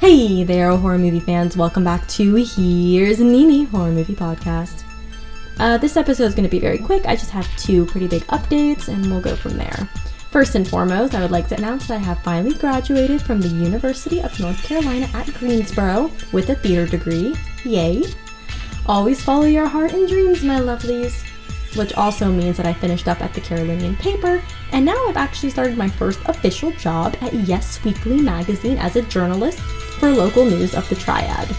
Hey there, horror movie fans. Welcome back to Here's NeeNee Horror Movie Podcast. Uh, this episode is going to be very quick. I just have two pretty big updates and we'll go from there. First and foremost, I would like to announce that I have finally graduated from the University of North Carolina at Greensboro with a theater degree. Yay! Always follow your heart and dreams, my lovelies. Which also means that I finished up at the Carolinian paper, and now I've actually started my first official job at Yes Weekly magazine as a journalist for local news of the Triad.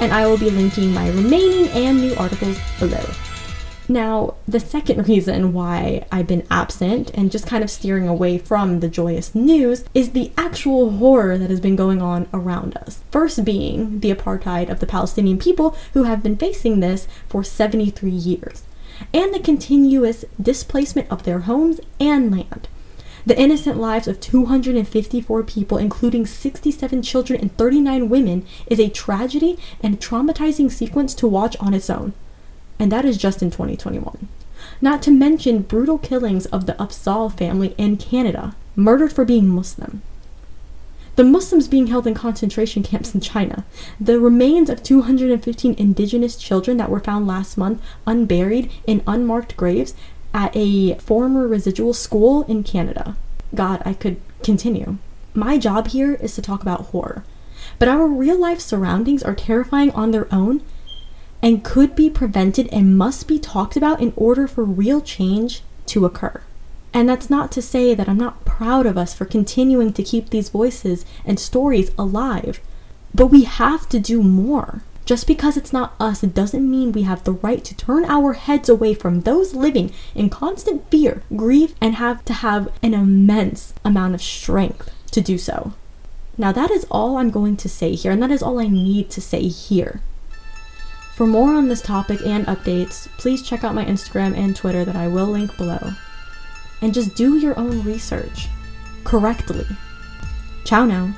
And I will be linking my remaining and new articles below. Now, the second reason why I've been absent and just kind of steering away from the joyous news is the actual horror that has been going on around us. First being the apartheid of the Palestinian people who have been facing this for 73 years, and the continuous displacement of their homes and land. The innocent lives of 254 people, including 67 children and 39 women, is a tragedy and traumatizing sequence to watch on its own and that is just in 2021. Not to mention brutal killings of the Afzaal family in Canada, murdered for being Muslim. The Muslims being held in concentration camps in China. The remains of 215 indigenous children that were found last month unburied in unmarked graves at a former residual school in Canada. God, I could continue. My job here is to talk about horror. But our real life surroundings are terrifying on their own and could be prevented and must be talked about in order for real change to occur. And that's not to say that I'm not proud of us for continuing to keep these voices and stories alive, but we have to do more. Just because it's not us it doesn't mean we have the right to turn our heads away from those living in constant fear, grief, and have to have an immense amount of strength to do so. Now, that is all I'm going to say here, and that is all I need to say here. For more on this topic and updates, please check out my Instagram and Twitter that I will link below. And just do your own research correctly. Ciao now.